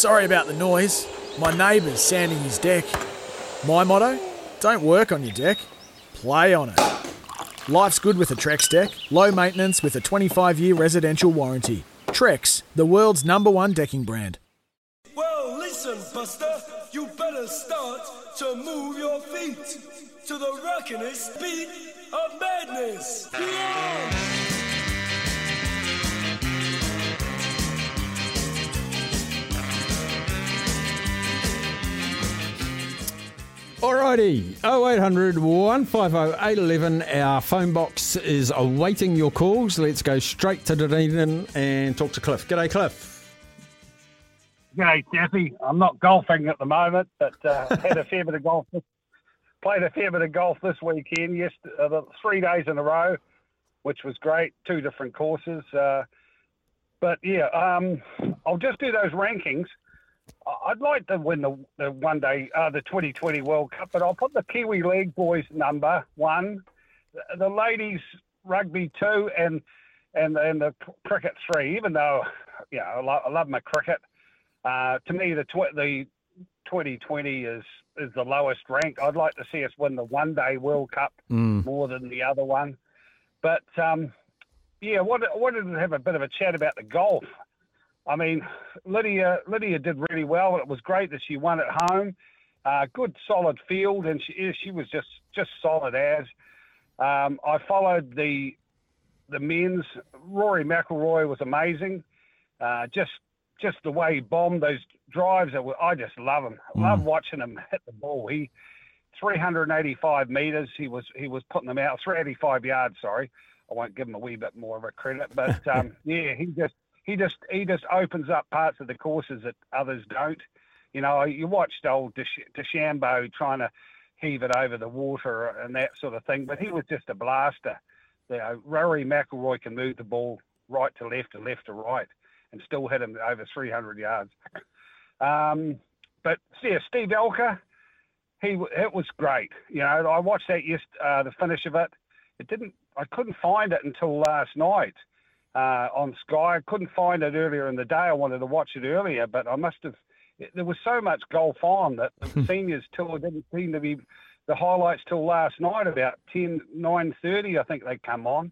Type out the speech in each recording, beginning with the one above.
Sorry about the noise. My neighbour's sanding his deck. My motto? Don't work on your deck, play on it. Life's good with a Trex deck, low maintenance with a 25 year residential warranty. Trex, the world's number one decking brand. Well, listen, Buster, you better start to move your feet to the rockin'est beat of madness. Yeah! Alrighty, 0800 150 811. Our phone box is awaiting your calls. Let's go straight to Dunedin and talk to Cliff. G'day, Cliff. G'day, Jeffy. I'm not golfing at the moment, but uh, had a fair bit of golf. Played a fair bit of golf this weekend. Yes, uh, three days in a row, which was great. Two different courses. Uh, but yeah, um, I'll just do those rankings. I'd like to win the, the one day, uh, the 2020 World Cup, but I'll put the Kiwi League boys number one, the, the ladies rugby two, and and and the cricket three. Even though, you know, I love, I love my cricket. Uh, to me, the tw- the 2020 is is the lowest rank. I'd like to see us win the one day World Cup more than the other one. But um, yeah, I wanted to have a bit of a chat about the golf. I mean, Lydia Lydia did really well. It was great that she won at home. Uh, good solid field, and she she was just just solid as. Um, I followed the the men's. Rory McIlroy was amazing. Uh, just just the way he bombed those drives. That were, I just love him. I love watching him hit the ball. He 385 meters. He was he was putting them out. 385 yards. Sorry, I won't give him a wee bit more of a credit, but um, yeah, he just he just he just opens up parts of the courses that others don't. You know, you watched old DeChambeau trying to heave it over the water and that sort of thing, but he was just a blaster. You know, Rory McIlroy can move the ball right to left and left to right and still hit him over 300 yards. Um, but yeah, Steve Alker, he it was great. You know, I watched that yes, uh, the finish of it. It didn't. I couldn't find it until last night uh, on Sky. I couldn't find it earlier in the day. I wanted to watch it earlier, but I must have. There was so much golf on that the seniors tour didn't seem to be the highlights till last night about 10, 9.30, I think they come on.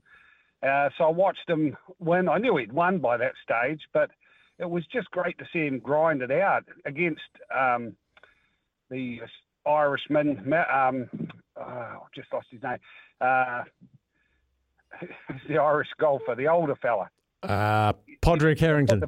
Uh, so I watched him win. I knew he'd won by that stage, but it was just great to see him grind it out against um, the Irishman. Um, oh, I just lost his name. Uh, the Irish golfer, the older fella. Uh, Padraig Harrington.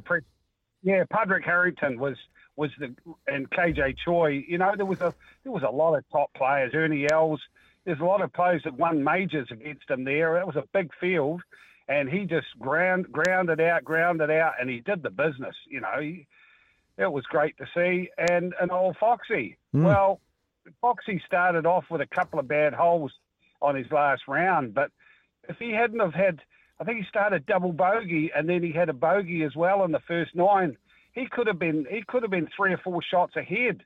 Yeah, Patrick Harrington was was the and KJ Choi. You know, there was a there was a lot of top players. Ernie Els. There's a lot of players that won majors against him there. That was a big field, and he just ground grounded out, grounded out, and he did the business. You know, he, it was great to see. And an old Foxy. Well, Foxy started off with a couple of bad holes on his last round, but if he hadn't have had, I think he started double bogey and then he had a bogey as well in the first nine. He could have been he could have been three or four shots ahead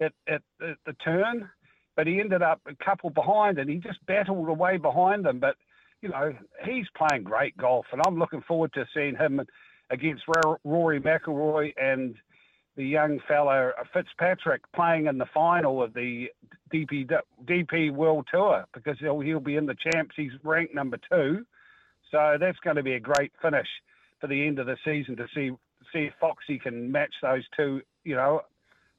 at, at, at the turn, but he ended up a couple behind and he just battled away behind them. But you know he's playing great golf, and I'm looking forward to seeing him against Ro- Rory McIlroy and the young fellow Fitzpatrick playing in the final of the DP DP World Tour because he'll he'll be in the champs. He's ranked number two, so that's going to be a great finish for the end of the season to see see if Foxy can match those two. You know,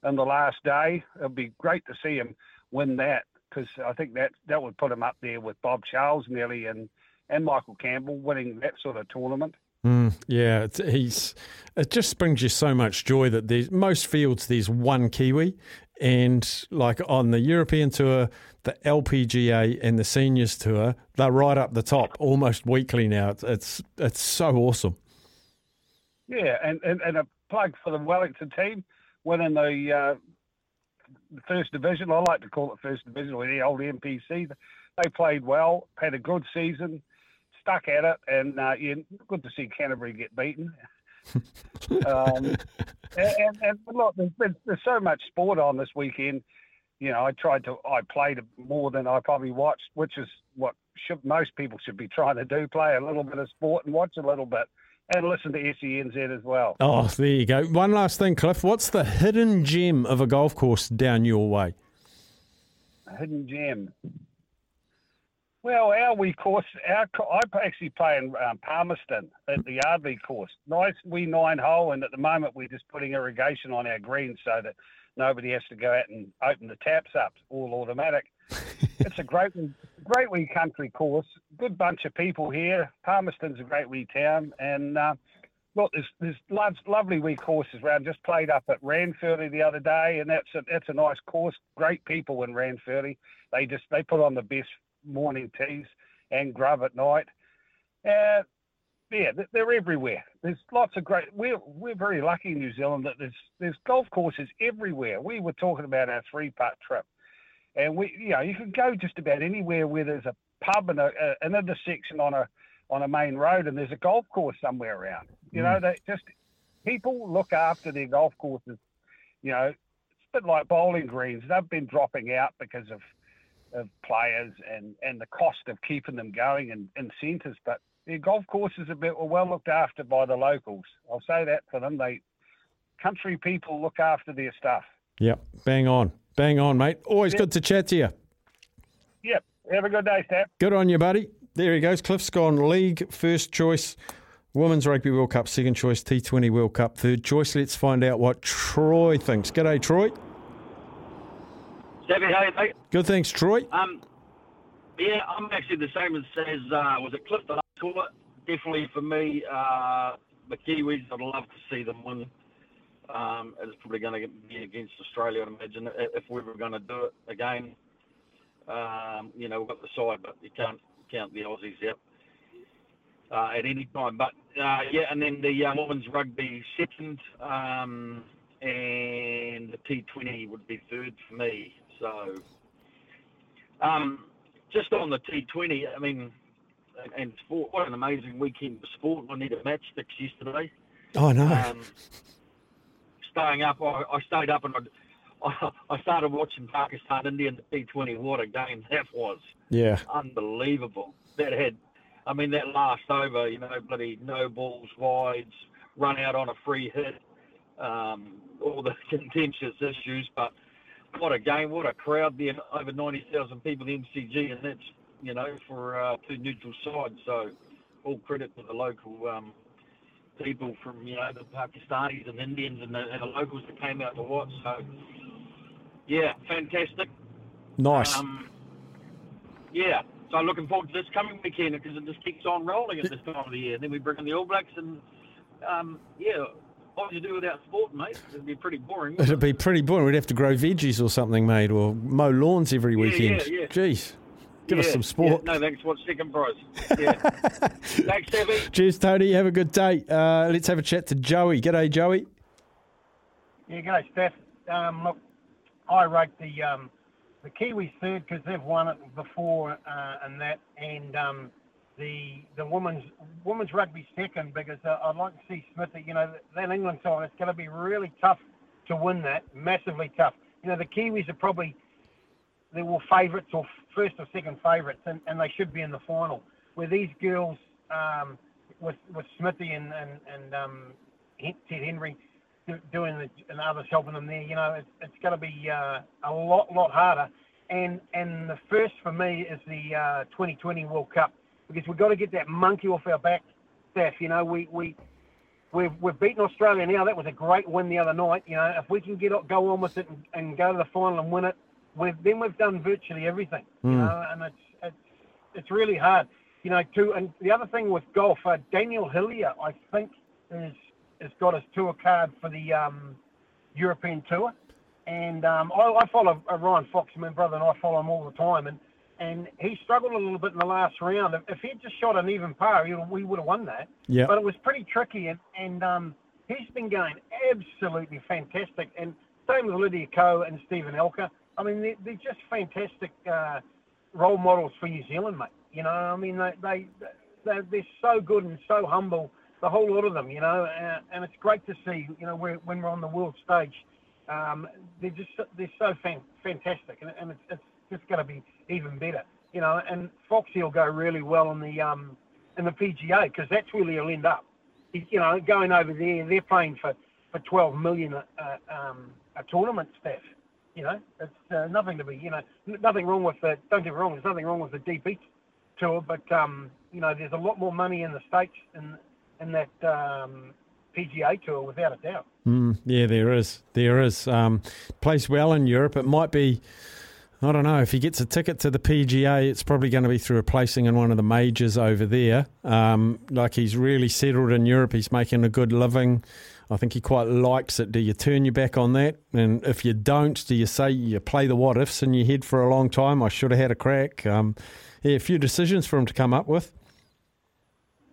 on the last day, it'll be great to see him win that because I think that that would put him up there with Bob Charles nearly and and Michael Campbell winning that sort of tournament. Mm, yeah, it's, he's. It just brings you so much joy that there's most fields there's one Kiwi, and like on the European tour, the LPGA and the seniors tour, they're right up the top almost weekly now. It's it's, it's so awesome. Yeah, and, and, and a plug for the Wellington team winning the, uh, the first division. I like to call it first division or the old NPC. They played well, had a good season, stuck at it, and uh, yeah, good to see Canterbury get beaten. um, and, and, and look, there's, been, there's so much sport on this weekend. You know, I tried to, I played more than I probably watched, which is what should, most people should be trying to do: play a little bit of sport and watch a little bit and listen to SENZ as well. Oh, there you go. One last thing, Cliff. What's the hidden gem of a golf course down your way? A hidden gem. Well, our wee course, our I actually play in um, Palmerston at the Yardley course. Nice wee nine hole, and at the moment we're just putting irrigation on our greens so that nobody has to go out and open the taps up, all automatic. it's a great, great wee country course. Good bunch of people here. Palmerston's a great wee town, and uh, look, there's there's lo- lovely wee courses around. Just played up at Ranfurly the other day, and that's a that's a nice course. Great people in Ranfurly. They just they put on the best morning teas and grub at night. Uh, yeah, they're everywhere. There's lots of great. We're we're very lucky in New Zealand that there's there's golf courses everywhere. We were talking about our three part trip, and we you know you can go just about anywhere where there's a pub and a, a, an intersection on a on a main road, and there's a golf course somewhere around. You know, they just people look after their golf courses. You know, it's a bit like bowling greens. They've been dropping out because of of players and, and the cost of keeping them going and, centres. But their golf courses are well looked after by the locals. I'll say that for them. They country people look after their stuff. Yep, bang on. Bang on, mate. Always good to chat to you. Yep. Have a good day, Steph. Good on you, buddy. There he goes. Cliff's gone league, first choice. Women's Rugby World Cup, second choice. T20 World Cup, third choice. Let's find out what Troy thinks. G'day, Troy. Stevie, how you mate? Good, thanks, Troy. Um, yeah, I'm actually the same as says. uh, was it Cliff that I call it? Definitely for me, uh, the Kiwis. I'd love to see them win. Um, it's probably going to be against Australia, I'd imagine, if we were going to do it again. Um, you know, we've got the side, but you can't count the Aussies out uh, at any time. But uh, yeah, and then the uh, women's rugby second, um, and the T20 would be third for me. So, um, just on the T20, I mean, and- sport, what an amazing weekend for sport. I need a matchsticks yesterday. Oh, no. Um, staying up, I, I stayed up and I, I started watching Pakistan India in the T20. What a game that was! yeah. Unbelievable. That had, I mean, that last over, you know, bloody no balls, wides, run out on a free hit, um, all the contentious issues. But what a game! What a crowd there! Over ninety thousand people in MCG, and that's you know for uh, two neutral sides. So all credit to the local um, people from you know the Pakistanis and Indians and the, and the locals that came out to watch. So yeah, fantastic. Nice. Um, yeah, so looking forward to this coming weekend because it just keeps on rolling at this time of the year. then we bring in the All Blacks and um, yeah, what would you do without sport, mate? It'd be pretty boring. wouldn't It'd be pretty boring. We'd have to grow veggies or something, mate, or mow lawns every Yeah, weekend. yeah, yeah. Jeez. Give us some sport. Yeah, no, thanks. What's second prize? Yeah. thanks, Stevie. Cheers, Tony. Have a good day. Uh, let's have a chat to Joey. G'day, Joey. Yeah, g'day, Steph. Um, look, I rate the um, the Kiwis third because they've won it before uh, and that, and um, the the women's women's rugby second because uh, I'd like to see Smithy. You know, that England side, it's going to be really tough to win that, massively tough. You know, the Kiwis are probably they were favourites or first or second favourites, and, and they should be in the final. Where these girls, um, with with Smithy and and, and um, Ted Henry doing the and others helping them there, you know, it's, it's going to be uh, a lot lot harder. And and the first for me is the uh, 2020 World Cup because we've got to get that monkey off our back, Steph. You know, we we we've we've beaten Australia now. That was a great win the other night. You know, if we can get go on with it and, and go to the final and win it, we've then we've done virtually everything. You know, and it's it's it's really hard. You know, too. And the other thing with golf, uh, Daniel Hillier, I think, is has got his tour card for the um, European tour. And um, I, I follow uh, Ryan Fox, my brother, and I follow him all the time. And and he struggled a little bit in the last round. If, if he'd just shot an even par, he, we would have won that. Yeah. But it was pretty tricky, and, and um, he's been going absolutely fantastic. And same with Lydia Ko and Steven Alker. I mean, they're, they're just fantastic uh, role models for New Zealand, mate. You know, I mean, they, they, they're, they're so good and so humble, the whole lot of them, you know, uh, and it's great to see, you know, we're, when we're on the world stage, um, they're just, they're so fan, fantastic, and, and it's, it's just going to be even better, you know, and Foxy will go really well in the, um, in the PGA because that's where he'll end up. he's, you know, going over there, they're playing for, for 12 million a, um, a tournament, Steph. You know, it's uh, nothing to be, you know, nothing wrong with the, don't get me wrong, there's nothing wrong with the East tour, but, um, you know, there's a lot more money in the States in, in that um, PGA tour, without a doubt. Mm, yeah, there is. There is. Um, plays well in Europe. It might be. I don't know if he gets a ticket to the PGA. It's probably going to be through a placing in one of the majors over there. Um, like he's really settled in Europe. He's making a good living. I think he quite likes it. Do you turn your back on that? And if you don't, do you say you play the what ifs in your head for a long time? I should have had a crack. Um, yeah, a few decisions for him to come up with.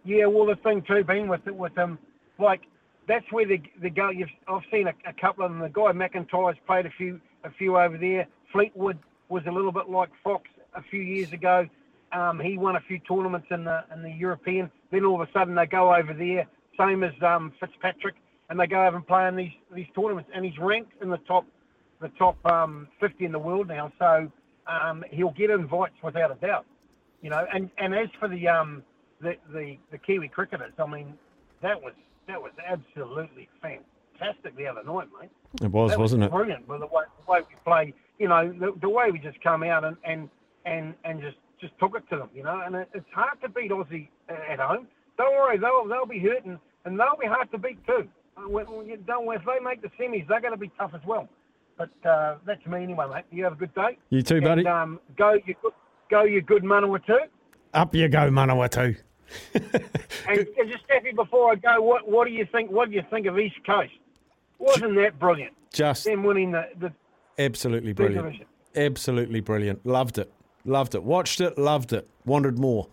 Yeah, well, the thing too, being with with them, like that's where the the go. You've, I've seen a, a couple of them. The guy McIntyre's played a few a few over there. Fleetwood was a little bit like Fox a few years ago. Um, he won a few tournaments in the in the European. Then all of a sudden they go over there, same as um, Fitzpatrick, and they go over and play in these these tournaments. And he's ranked in the top the top um, 50 in the world now, so um, he'll get invites without a doubt. You know, and, and as for the um the, the the Kiwi cricketers, I mean, that was that was absolutely fantastic the other night, mate. It was, That wasn't was it? Brilliant with the way, the way we play. You know, the, the way we just come out and, and and and just just took it to them. You know, and it, it's hard to beat Aussie at home. Don't worry, they'll they'll be hurting and they'll be hard to beat too. Uh, When, when you don't if they make the semis, they're going to be tough as well. But uh, that's me anyway, mate. You have a good day. You too, buddy. And, um, go you good, go you good Manawatu. Up you go, Manawa Manawatu. And uh, just Steffi, before I go, what what do you think? What do you think of East Coast? Wasn't that brilliant? Just Them winning the, the absolutely brilliant. Absolutely brilliant. Loved it. Loved it. Watched it. Loved it. Wanted more.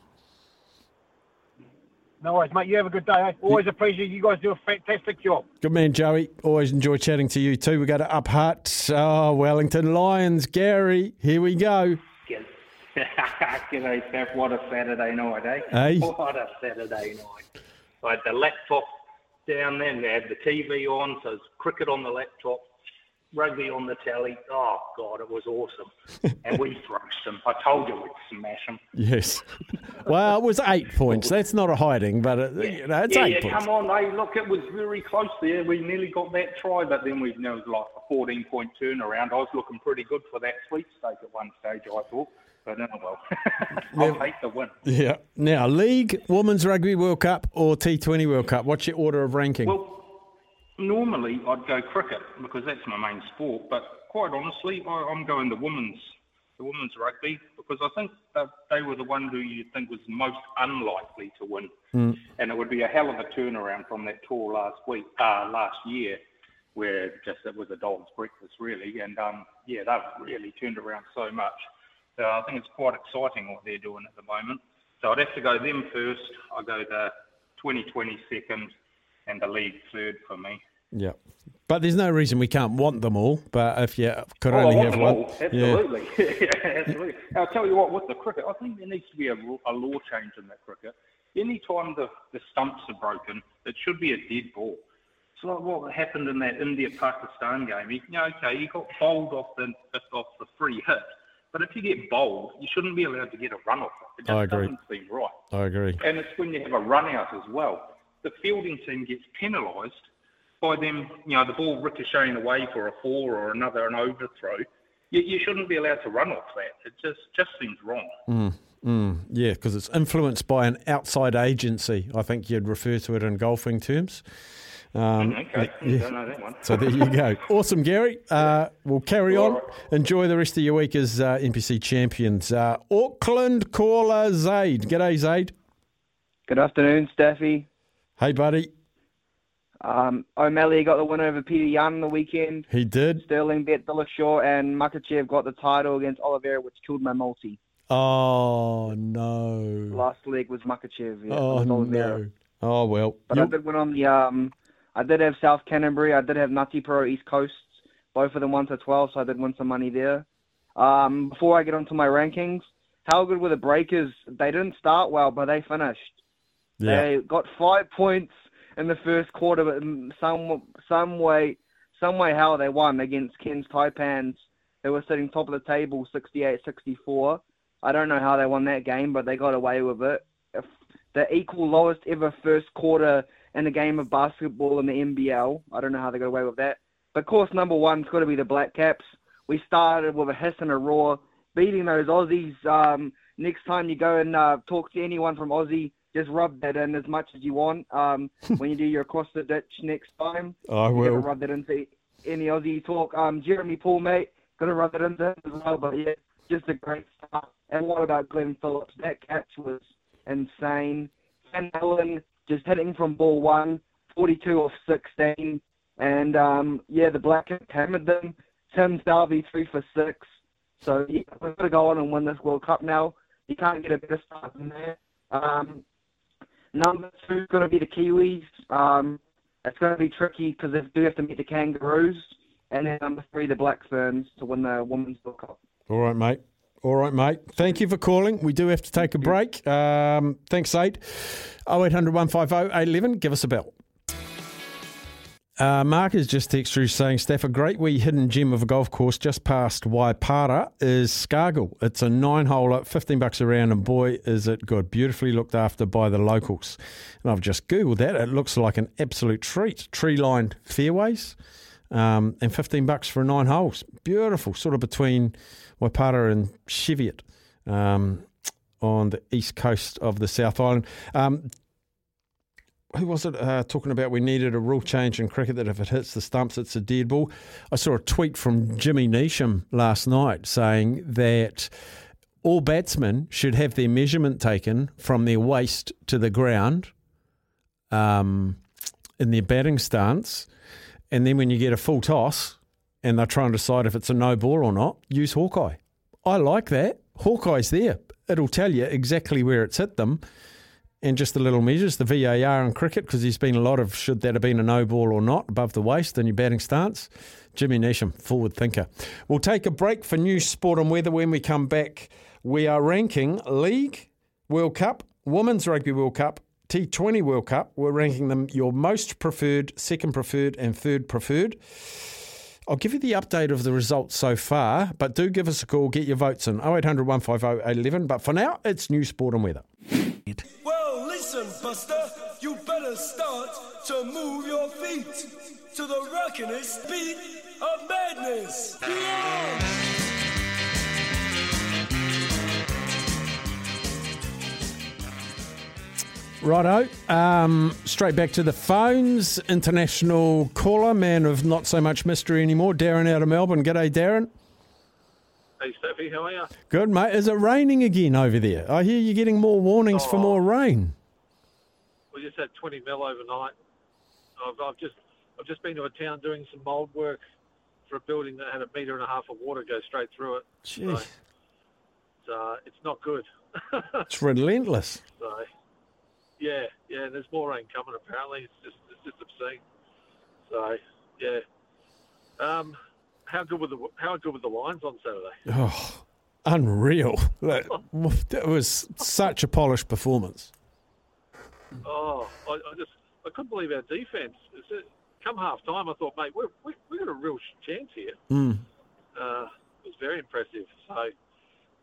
No worries, mate. You have a good day. Eh? Always a pleasure. You guys do a fantastic job. Good man, Joey. Always enjoy chatting to you too. We go to Upper Hutt. Oh, Wellington Lions. Gary, here we go. G'day, Steph. What a Saturday night, eh? Hey. What a Saturday night. I had the laptop down there and they had the TV on, so it's cricket on the laptop, rugby on the telly. Oh, God, it was awesome. and we thrashed them. I told you we'd smash them. Yes. well, it was eight points. That's not a hiding, but uh, it, you know, it's yeah, eight yeah, points. come on, hey, look, it was very close there. We nearly got that try, but then we you know, it was like a 14 point turnaround. I was looking pretty good for that sweepstake at one stage, I thought. But oh well, I'll take the win. Yeah. Now, League, Women's Rugby World Cup, or T20 World Cup? What's your order of ranking? Well, normally I'd go cricket because that's my main sport. But quite honestly, I, I'm going the women's, the women's rugby because I think that they were the one who you think was most unlikely to win, and it would be a hell of a turnaround from that tour last week, uh, last year, where just it was a dog's breakfast really. And um, yeah, they've really turned around so much. So I think it's quite exciting what they're doing at the moment. So I'd have to go them first. I go the 2020 second, and the league third for me. yeah. But there's no reason we can't want them all. But if you could Oh, only want have one. all. Yeah. Absolutely. Yeah, absolutely. I'll tell you what, with the cricket, I think there needs to be a, a law change in that cricket. Any time the, the stumps are broken, it should be a dead ball. It's like what happened in that India-Pakistan game. You know, okay, you got bowled off the off the free hit, but if you get bowled, you shouldn't be allowed to get a run off it. It just I agree. doesn't seem right. I agree. And it's when you have a run out as well. The fielding team gets penalised by them, you know, the ball ricocheting away for a four or another an overthrow. You, you shouldn't be allowed to run off that. It just just seems wrong. Mm, yeah, because it's influenced by an outside agency. I think you'd refer to it in golfing terms. Um, okay, yeah. don't know that one. So there you go. Awesome, Gary. Uh, we'll carry on. All right. Enjoy the rest of your week as uh, NPC champions. Uh, Auckland caller Zaid. G'day, Zaid. Good afternoon, Staffy. Hey, buddy. Um, O'Malley got the win over Petr Yan the weekend. He did. Sterling bet Dillashaw and Makhachev got the title against Oliveira, which killed my multi. Oh, no. Last leg was Makhachev. Yeah, Oh, no. Oh, well. But I did win on the. Um, I did have South Canterbury. I did have Ngāti Porou East Coast. Both of them won to 12, so I did win some money there. Um, before I get onto my rankings, how good were the Breakers? They didn't start well, but they finished. They got five points in the first quarter, but some some way, some way, how they won against Cairns Taipans. They were sitting top of the table, 68-64. I don't know how they won that game, but they got away with it. If the equal lowest ever first quarter in the game of basketball in the NBL. I don't know how they got away with that. But course number one's got to be the Black Caps. We started with a hiss and a roar, beating those Aussies. Um, next time you go and uh, talk to anyone from Aussie, just rub that in as much as you want. Um, when you do your across the ditch next time, I will. rub that into any Aussie talk. Um, Jeremy Paul, mate, gotta rub that into as well. But yeah, just a great start. And what about Glenn Phillips? That catch was insane. Finn Allen just hitting from ball one, 42 off 16. And um, yeah, the Black Caps hammered them. Tim Southee three for six. So yeah, we've got to go on and win this World Cup now. You can't get a better start than that. Um, number two is going to be the Kiwis. Um, it's going to be tricky because they do have to meet the Kangaroos. And then number three, the Black Ferns to win the Women's World Cup. All right, mate. All right, mate. Thank you for calling. We do have to take a break. Um, thanks, Aid. 0800 150 811. Give us a bell. Uh, Mark has just texted saying, Steph, a great wee hidden gem of a golf course just past Waipara is Scargill. It's a nine holer, 15 bucks a round, and boy, is it good. Beautifully looked after by the locals. And I've just Googled that. It looks like an absolute treat. Tree lined fairways um, and 15 bucks for nine holes. Beautiful, sort of between Waipara and Cheviot um, on the east coast of the South Island. Um, who was it uh, talking about we needed a rule change in cricket that if it hits the stumps, it's a dead ball? I saw a tweet from Jimmy Neesham last night saying that all batsmen should have their measurement taken from their waist to the ground um, in their batting stance. And then when you get a full toss and they're trying to decide if it's a no ball or not, use Hawkeye. I like that. Hawkeye's there. It'll tell you exactly where it's hit them and just the little measures, the VAR in cricket, because there's been a lot of should that have been a no ball or not above the waist in your batting stance. Jimmy Neesham, forward thinker. We'll take a break for news, sport, and weather. When we come back, we are ranking League, World Cup, Women's Rugby World Cup, T20 World Cup. We're ranking them your most preferred, second preferred, and third preferred. I'll give you the update of the results so far, but do give us a call, get your votes in 0800 150 811. But for now, it's news, sport, and weather. Well, listen, Buster, you better start to move your feet to the rockinest beat of madness. Yeah! Righto. Um, straight back to the phones. International caller, man of not so much mystery anymore. Darren out of Melbourne. G'day, Darren. Hey, Steffi, how are you? Good, mate. Is it raining again over there? I hear you're getting more warnings for Oh. more rain. We just had 20 mil overnight. I've, I've just I've just been to a town doing some mould work for a building that had a metre and a half of water go straight through it. Jeez. So, it's, uh, it's not good. It's relentless. so, yeah, yeah. There's more rain coming. Apparently, it's just it's just obscene. So, yeah. Um, how good were the how good were the Lions on Saturday? Oh, unreal. That, that was such a polished performance. Oh, I, I just I couldn't believe our defence. Come half time, I thought, mate, we're, we we got a real chance here. Mm. Uh, it was very impressive. So,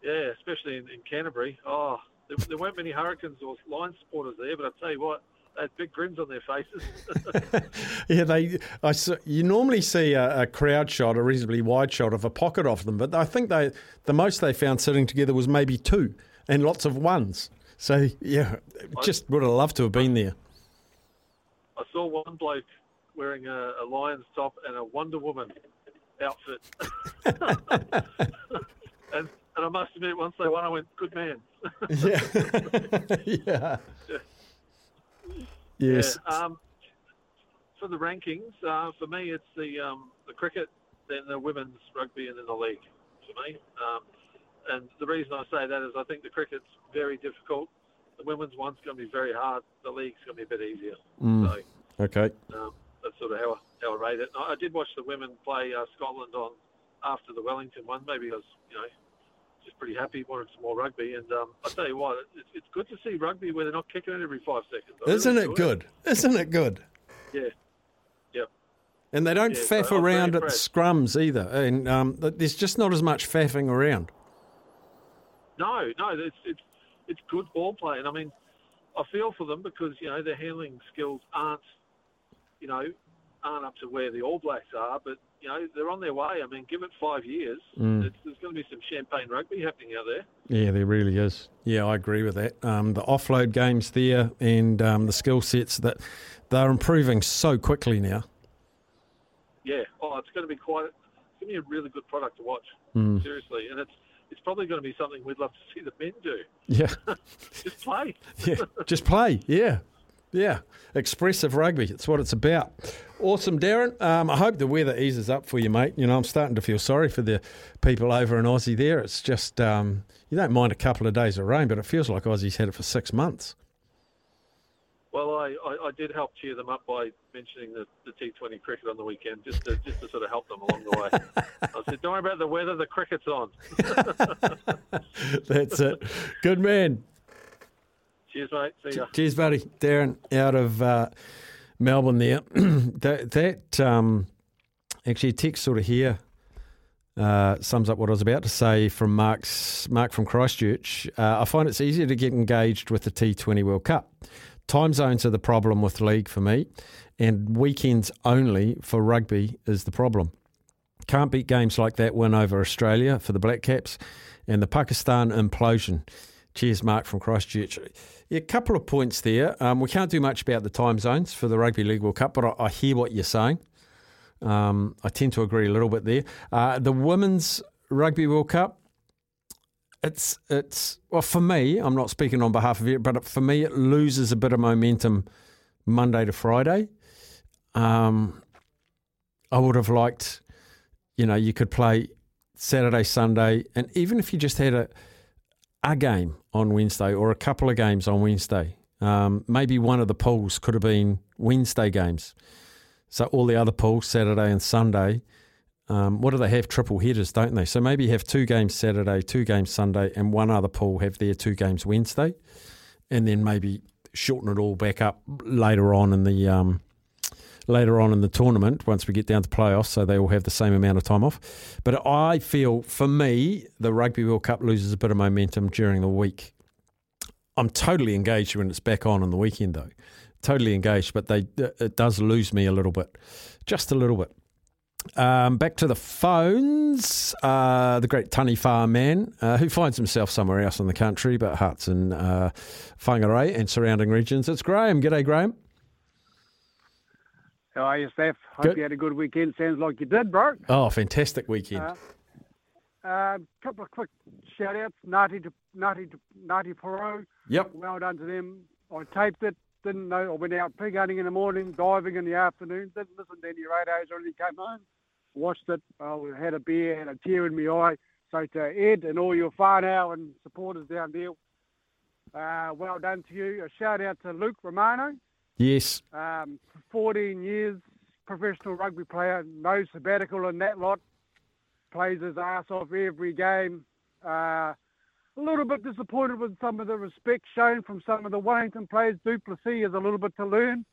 yeah, especially in, in Canterbury. Oh, there, there weren't many Hurricanes or Lions supporters there, but I tell you what, they had big grins on their faces. Yeah, they. I saw, you normally see a, a crowd shot, a reasonably wide shot of a pocket of them, but I think they the most they found sitting together was maybe two, and lots of ones. So yeah, just would have loved to have been there. I saw one bloke wearing a, a Lions top and a Wonder Woman outfit. and, and I must admit, once they won, I went, good man. Yeah, yeah. Yes. Yeah, um, for the rankings, uh, for me, it's the um, the cricket, then the women's rugby, and then the league. For me, um, and the reason I say that is I think the cricket's very difficult. The women's one's going to be very hard. The league's going to be a bit easier. Mm. So Okay. um, that's sort of how I, how I rate it. And I, I did watch the women play uh, Scotland on after the Wellington one. Maybe I was, you know, just pretty happy, wanted some more rugby. And um, I tell you what, it's, it's good to see rugby where they're not kicking it every five seconds. I Isn't really it good? Isn't it good? Yeah. Yep. And they don't Yeah, faff I'm around at impressed. scrums either. And um, there's just not as much faffing around. No, no, it's it's it's good ball play, and I mean, I feel for them because you know their handling skills aren't, you know, aren't up to where the All Blacks are. But you know they're on their way. I mean, give it five years, Mm. it's, there's going to be some champagne rugby happening out there. Yeah, there really is. Yeah, I agree with that. Um, the offload games there and um, the skill sets that they're improving so quickly now. Yeah. Oh, it's going to be quite. It's going to be a really good product to watch. Mm. Seriously, and it's it's probably going to be something we'd love to see the men do. Yeah, Just play. yeah, just play. Yeah, yeah, expressive rugby. It's what it's about. Awesome, Darren. Um, I hope the weather eases up for you, mate. You know, I'm starting to feel sorry for the people over in Aussie there. It's just um, you don't mind a couple of days of rain, but it feels like Aussie's had it for six months. Well, I, I, I did help cheer them up by mentioning the, the T20 cricket on the weekend, just to just to sort of help them along the way. I said, "Don't worry about the weather; the cricket's on." That's it. Good man. Cheers, mate. See ya. Cheers, buddy. Darren out of uh, Melbourne there. that that um, actually, text sort of here uh, sums up what I was about to say from Mark's Mark from Christchurch. Uh, I find it's easier to get engaged with the T20 World Cup. Time zones are the problem with league for me, and weekends only for rugby is the problem. Can't beat games like that win over Australia for the Black Caps and the Pakistan implosion. Cheers, Mark from Christchurch. Yeah, a couple of points there. Um, we can't do much about the time zones for the Rugby League World Cup, but I, I hear what you're saying. Um, I tend to agree a little bit there. Uh, the Women's Rugby World Cup, it's it's well for me. I'm not speaking on behalf of it, but for me, it loses a bit of momentum Monday to Friday. Um, I would have liked, you know, you could play Saturday, Sunday, and even if you just had a a game on Wednesday or a couple of games on Wednesday, um, maybe one of the pools could have been Wednesday games. So all the other pools, Saturday and Sunday, um, what do they have? Triple headers, don't they? So maybe have two games Saturday, two games Sunday, and one other pool have their two games Wednesday, and then maybe shorten it all back up later on in the um, later on in the tournament once we get down to playoffs, so they all have the same amount of time off. But I feel, for me, the Rugby World Cup loses a bit of momentum during the week. I'm totally engaged when it's back on on the weekend, though. Totally engaged, but they it does lose me a little bit, just a little bit. Um, back to the phones. Uh, the great Tunny Farm man, uh, who finds himself somewhere else in the country, but hearts in uh, Whangarei and surrounding regions. It's Graham. G'day, Graham. How are you, Steph? Hope Good. you had a good weekend. Sounds like you did, bro. Oh, fantastic weekend. A uh, couple of quick shout outs. Ngāti to Ngāti to Ngāti Porou. Yep. Well done to them. I taped it. Didn't know. I went out pig hunting in the morning, diving in the afternoon. Didn't listen to any radios or anything. Came home, watched it. I had a beer, had a tear in my eye. So to Ed and all your whānau and supporters down there, uh, well done to you. A shout out to Luke Romano. Yes. Um, 14 years, professional rugby player, no sabbatical in that lot. Plays his ass off every game. Uh, a little bit disappointed with some of the respect shown from some of the Wellington players. Duplessis has a little bit to learn.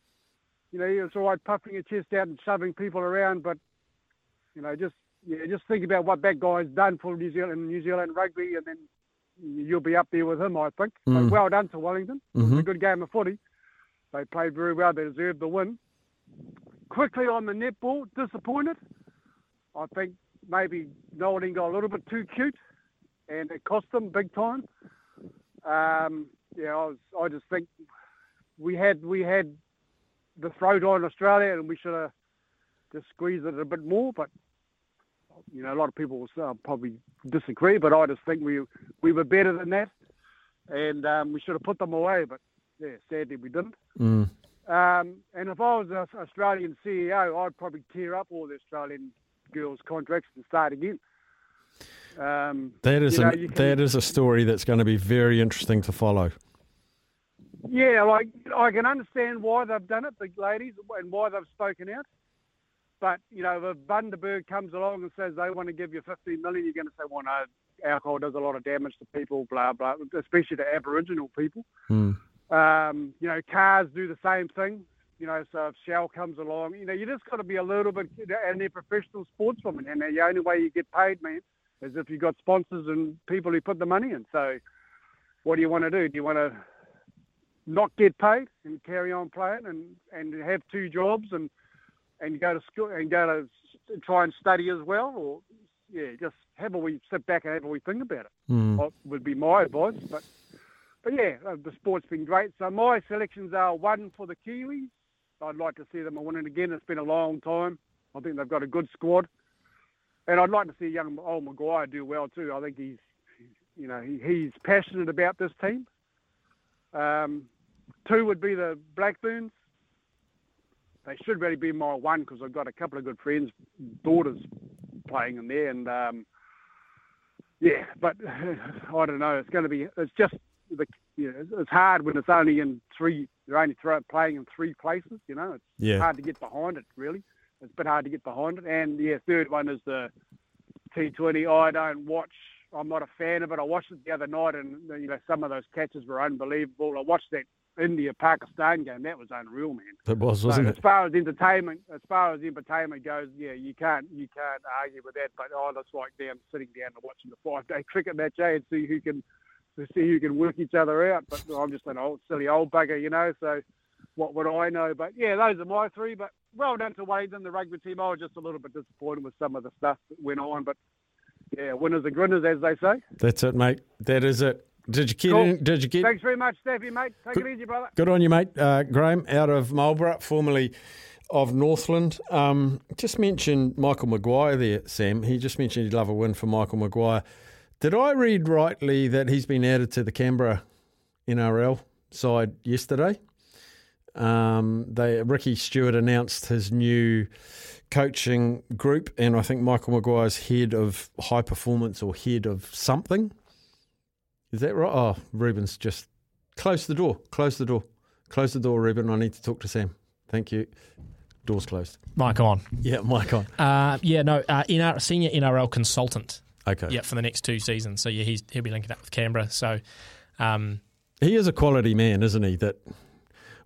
You know, it's all right puffing your chest out and shoving people around, but you know, just yeah, just think about what that guy's done for New Zealand, New Zealand rugby, and then you'll be up there with him, I think. So Mm. well done to Wellington. It was a Mhm. good game of footy. They played very well. They deserved the win. Quickly on the netball, disappointed. I think maybe Nolan got a little bit too cute, and it cost them big time. Um, yeah, I, was, I just think we had we had the throat on Australia, and we should have just squeezed it a bit more. But you know, a lot of people will uh, probably disagree, but I just think we we were better than that, and um, we should have put them away. But yeah, sadly we didn't. Mm. Um, and if I was an Australian CEO, I'd probably tear up all the Australian girls' contracts and start again. Um, That is you know, you can- that is a story that's going to be very interesting to follow. Yeah, like I can understand why they've done it, the ladies, and why they've spoken out. But you know, if Bundaberg comes along and says they want to give you 15 million, you're going to say, "Well, no, alcohol does a lot of damage to people, blah blah, especially to Aboriginal people." Mm. Um, you know, cars do the same thing. You know, so if Shell comes along, you know, you just got to be a little bit, and they're professional sportswomen, and the only way you get paid, man, is if you've got sponsors and people who put the money in. So, what do you want to do? Do you want to not get paid and carry on playing and, and have two jobs and and go to school and go to try and study as well, or yeah, just have a wee sit back and have a wee think about it. Mm. What would be my advice, but but yeah, uh, the sport's been great. So my selections are one for the Kiwis. I'd like to see them winning again. It's been a long time. I think they've got a good squad, and I'd like to see young old Maguire do well too. I think he's, you know, he, he's passionate about this team. Um, two would be the Black Ferns. They should really be my one because I've got a couple of good friends, daughters playing in there, and um, yeah, but I don't know. It's going to be. It's just the. You know, it's hard when it's only in three. You're only throw, playing in three places. You know, it's Yeah. hard to get behind it. Really, it's a bit hard to get behind it. And yeah, third one is the T20. I don't watch. I'm not a fan of it. I watched it the other night, and you know some of those catches were unbelievable. I watched that India Pakistan game. That was unreal, man. It was, wasn't as it? far as entertainment, as far as entertainment goes, yeah, you can't you can't argue with that. But oh, that's like them sitting down and watching the five day cricket match, eh, and see who can see who can work each other out. But I'm just an old silly old bugger, you know. So what would I know? But yeah, those are my three. But well done to Wellington, the rugby team. I was just a little bit disappointed with some of the stuff that went on, but yeah, winners and grinners, as they say. That's it, mate. That is it. Did you get? Cool. did you get? Thanks very much, Steffi, mate. Take it easy, brother. Good on you, mate. Uh, Graham out of Marlborough, formerly of Northland. Um, just mentioned Michael Maguire there, Sam. He just mentioned he'd love a win for Michael Maguire. Did I read rightly that he's been added to the Canberra NRL side yesterday? Um, they Ricky Stuart announced his new coaching group, and I think Michael Maguire's head of high performance or head of something. Is that right? Oh, Ruben's just close the door. Close the door. Close the door, Ruben. I need to talk to Sam. Thank you. Door's closed. Mic on. Yeah, mic on. Uh, yeah, no, uh, NR, senior NRL consultant. Okay. Yeah, for the next two seasons. So yeah, he's he'll be linking up with Canberra. So, um, He is a quality man, isn't he? That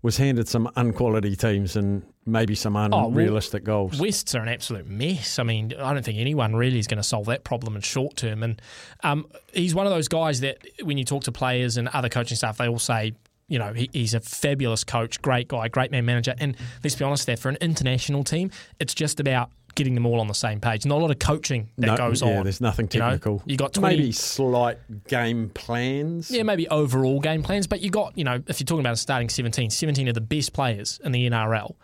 was handed some unquality teams and maybe some Oh, well, unrealistic goals. Wests are an absolute mess. I mean, I don't think anyone really is going to solve that problem in short term. And um, he's one of those guys that when you talk to players and other coaching staff, they all say, you know, he, he's a fabulous coach, great guy, great man manager. And let's be honest, there for an international team, it's just about getting them all on the same page. Not a lot of coaching that No, goes yeah, on. there's nothing You know, technical. you got 20, maybe slight game plans. Yeah, maybe overall game plans, but you got, you know, if you're talking about a starting 17, 17 of the best players in the NRL,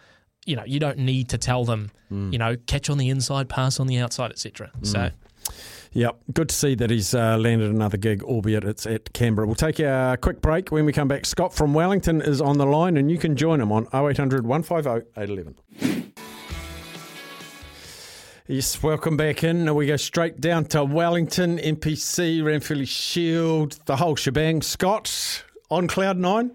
you know, you don't need to tell them, Mm. you know, catch on the inside, pass on the outside, etc. So, Mm. Yep, good to see that he's uh, landed another gig, albeit it's at Canberra. We'll take a quick break. When we come back, Scott from Wellington is on the line, and you can join him on 0800 150 811. Yes, welcome back in. We go straight down to Wellington, NPC, Ranfurly Shield, the whole shebang. Scott on Cloud Nine.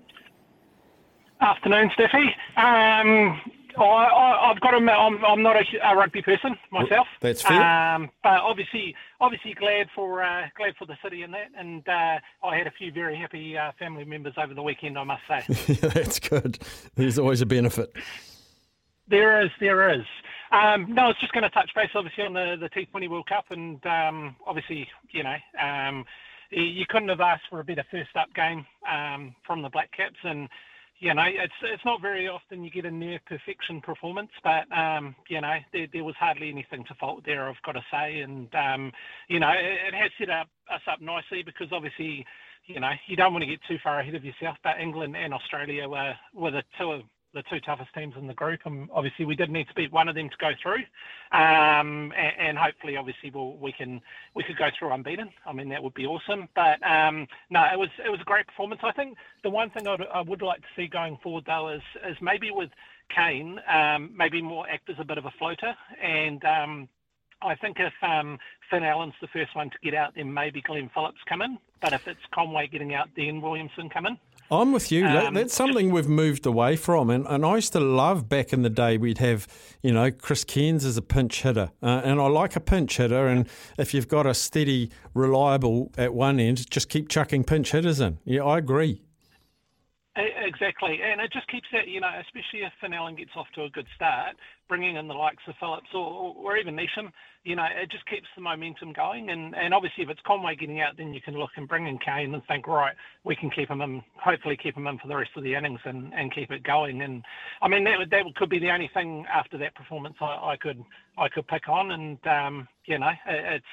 Afternoon, Steffi. Um, I, I, I've got to admit, I'm, I'm not a, a rugby person myself. That's fair. Um, but obviously, obviously glad for uh, glad for the city and that. And uh, I had a few very happy uh, family members over the weekend, I must say. That's good. There's always a benefit. There is, there is. Um, no, I was just going to touch base, obviously, on the, the T20 World Cup, and um, obviously, you know, um, you couldn't have asked for a better first up game from the Black Caps, and you know, it's it's not very often you get a near perfection performance, but you know, there, was hardly anything to fault there, I've got to say, and you know, it, has set us up nicely because obviously, you know, you don't want to get too far ahead of yourself, but England and Australia were were the two the two toughest teams in the group, and obviously we did need to beat one of them to go through, um, and, and hopefully, obviously, we'll, we can we could go through unbeaten. I mean, that would be awesome. But um, no, it was it was a great performance. I think the one thing I'd, I would like to see going forward though is is maybe with Kane, um, maybe more act as a bit of a floater, and um, I think if um, Finn Allen's the first one to get out, then maybe Glenn Phillips come in. But if it's Conway getting out, then Williamson come in. I'm with you. Um, That's something we've moved away from. And, and I used to love back in the day, we'd have, you know, Chris Cairns as a pinch hitter. Uh, and I like a pinch hitter. And if you've got a steady, reliable at one end, just keep chucking pinch hitters in. Yeah, I agree. Exactly, and it just keeps that, you know, especially if Allen gets off to a good start, bringing in the likes of Phillips or, or even Neesham, you know, it just keeps the momentum going. And, obviously, if it's Conway getting out, then you can look and bring in Kane and think, right, we can keep him in, hopefully keep him in for the rest of the innings and, keep it going. And I mean, that could be the only thing after that performance I, could I could pick on. And um, you know, it, it's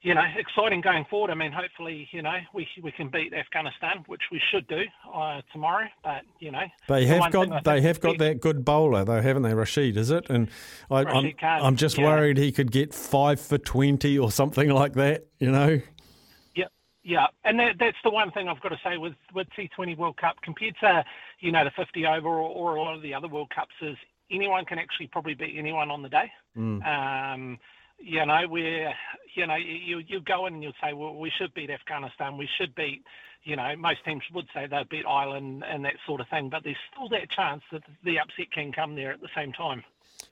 you know, exciting going forward. I mean, hopefully, you know, we we can beat Afghanistan, which we should do uh, tomorrow. But you know, They have I got they have got that good bowler though, haven't they? Rashid, is it? And I, I'm Khan, I'm just yeah. worried he could get five for twenty or something like that. You know. Yeah, yeah, and that, that's the one thing I've got to say with with T20 World Cup compared to you know the 50 over or, or a lot of the other World Cups is anyone can actually probably beat anyone on the day. Mm. Um, you know, where you know you you go in and you'll say, well, we should beat Afghanistan, we should beat. You know, most teams would say they'll beat Ireland and that sort of thing, but there's still that chance that the upset can come there at the same time.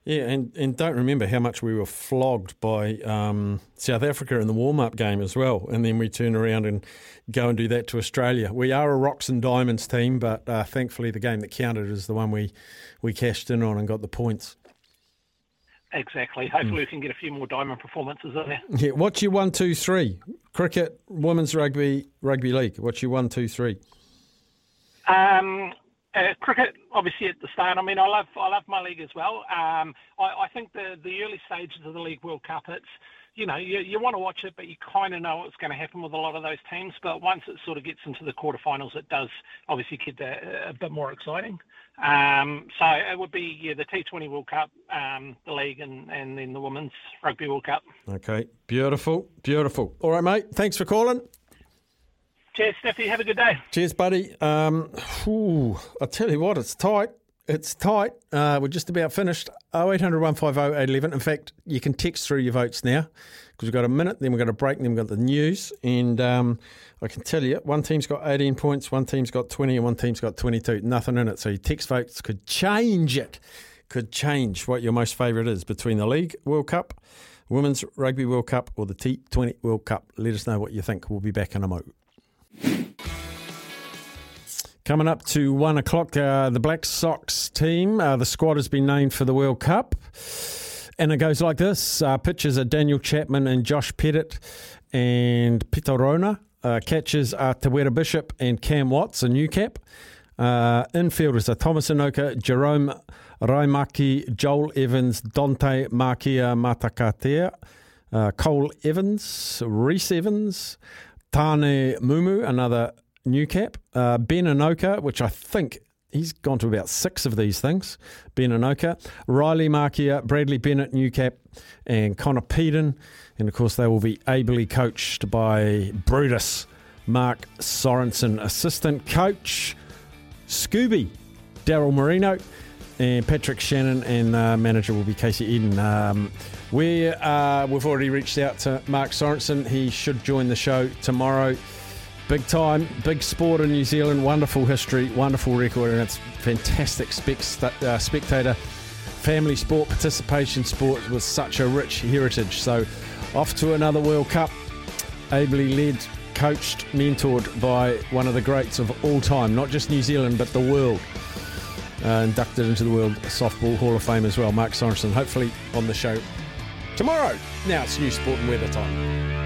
Yeah, and, and don't remember how much we were flogged by um, South Africa in the warm up game as well. And then we turn around and go and do that to Australia. We are a rocks and diamonds team, but uh, thankfully the game that counted is the one we, we cashed in on and got the points. Exactly. Hopefully, we can get a few more diamond performances in there. Yeah, what's your one, two, three? Cricket, women's rugby, rugby league. What's your one, two, three? Um, uh, cricket, obviously at the start. I mean, I love I love my league as well. Um, I, I think the the early stages of the League World Cup, it's you know you, you want to watch it, but you kind of know what's going to happen with a lot of those teams. But once it sort of gets into the quarterfinals, it does obviously get a, a bit more exciting. Um, so it would be yeah the T20 World Cup, um, the league, and and then the Women's Rugby World Cup. Okay, beautiful, beautiful. All right, mate. Thanks for calling. Cheers, Steffi. Have a good day. Cheers, buddy. Um, whew, I tell you what, it's tight. It's tight. Uh, we're just about finished. 0800 150 811. In fact, you can text through your votes now because we've got a minute, then we've got a break, then we've got the news. And um, I can tell you, one team's got 18 points, one team's got 20, and one team's got 22. Nothing in it. So your text votes could change it, could change what your most favourite is between the League World Cup, Women's Rugby World Cup, or the T20 World Cup. Let us know what you think. We'll be back in a mo. Coming up to one o'clock, uh, the Black Sox team, uh, the squad has been named for the World Cup. And it goes like this uh, pitchers are Daniel Chapman and Josh Pettit and Pita Rona. Uh, catchers are Tawera Bishop and Cam Watts, a new cap. Uh, infielders are Thomas Enoka, Jerome Raemaki, Joel Evans, Dante Makia Matakatea, uh, Cole Evans, Reese Evans, Tane Mumu, another new cap. Uh, ben Enoka, which I think he's gone to about six of these things. Ben Enoka, Riley Markia, Bradley Bennett, new cap, and Connor Peden. And of course, they will be ably coached by Brutus, Mark Sorensen, assistant coach, Scooby, Daryl Marino, and Patrick Shannon, and uh, manager will be Casey Eden. Um, we, uh, we've already reached out to Mark Sorensen. He should join the show tomorrow. Big time, big sport in New Zealand, wonderful history, wonderful record, and it's fantastic uh, spectator, family sport, participation sport with such a rich heritage. So, off to another World Cup, ably led, coached, mentored by one of the greats of all time, not just New Zealand, but the world. Uh, inducted into the World Softball Hall of Fame as well, Mark Sorensen. Hopefully on the show tomorrow. Now it's new sport and weather time.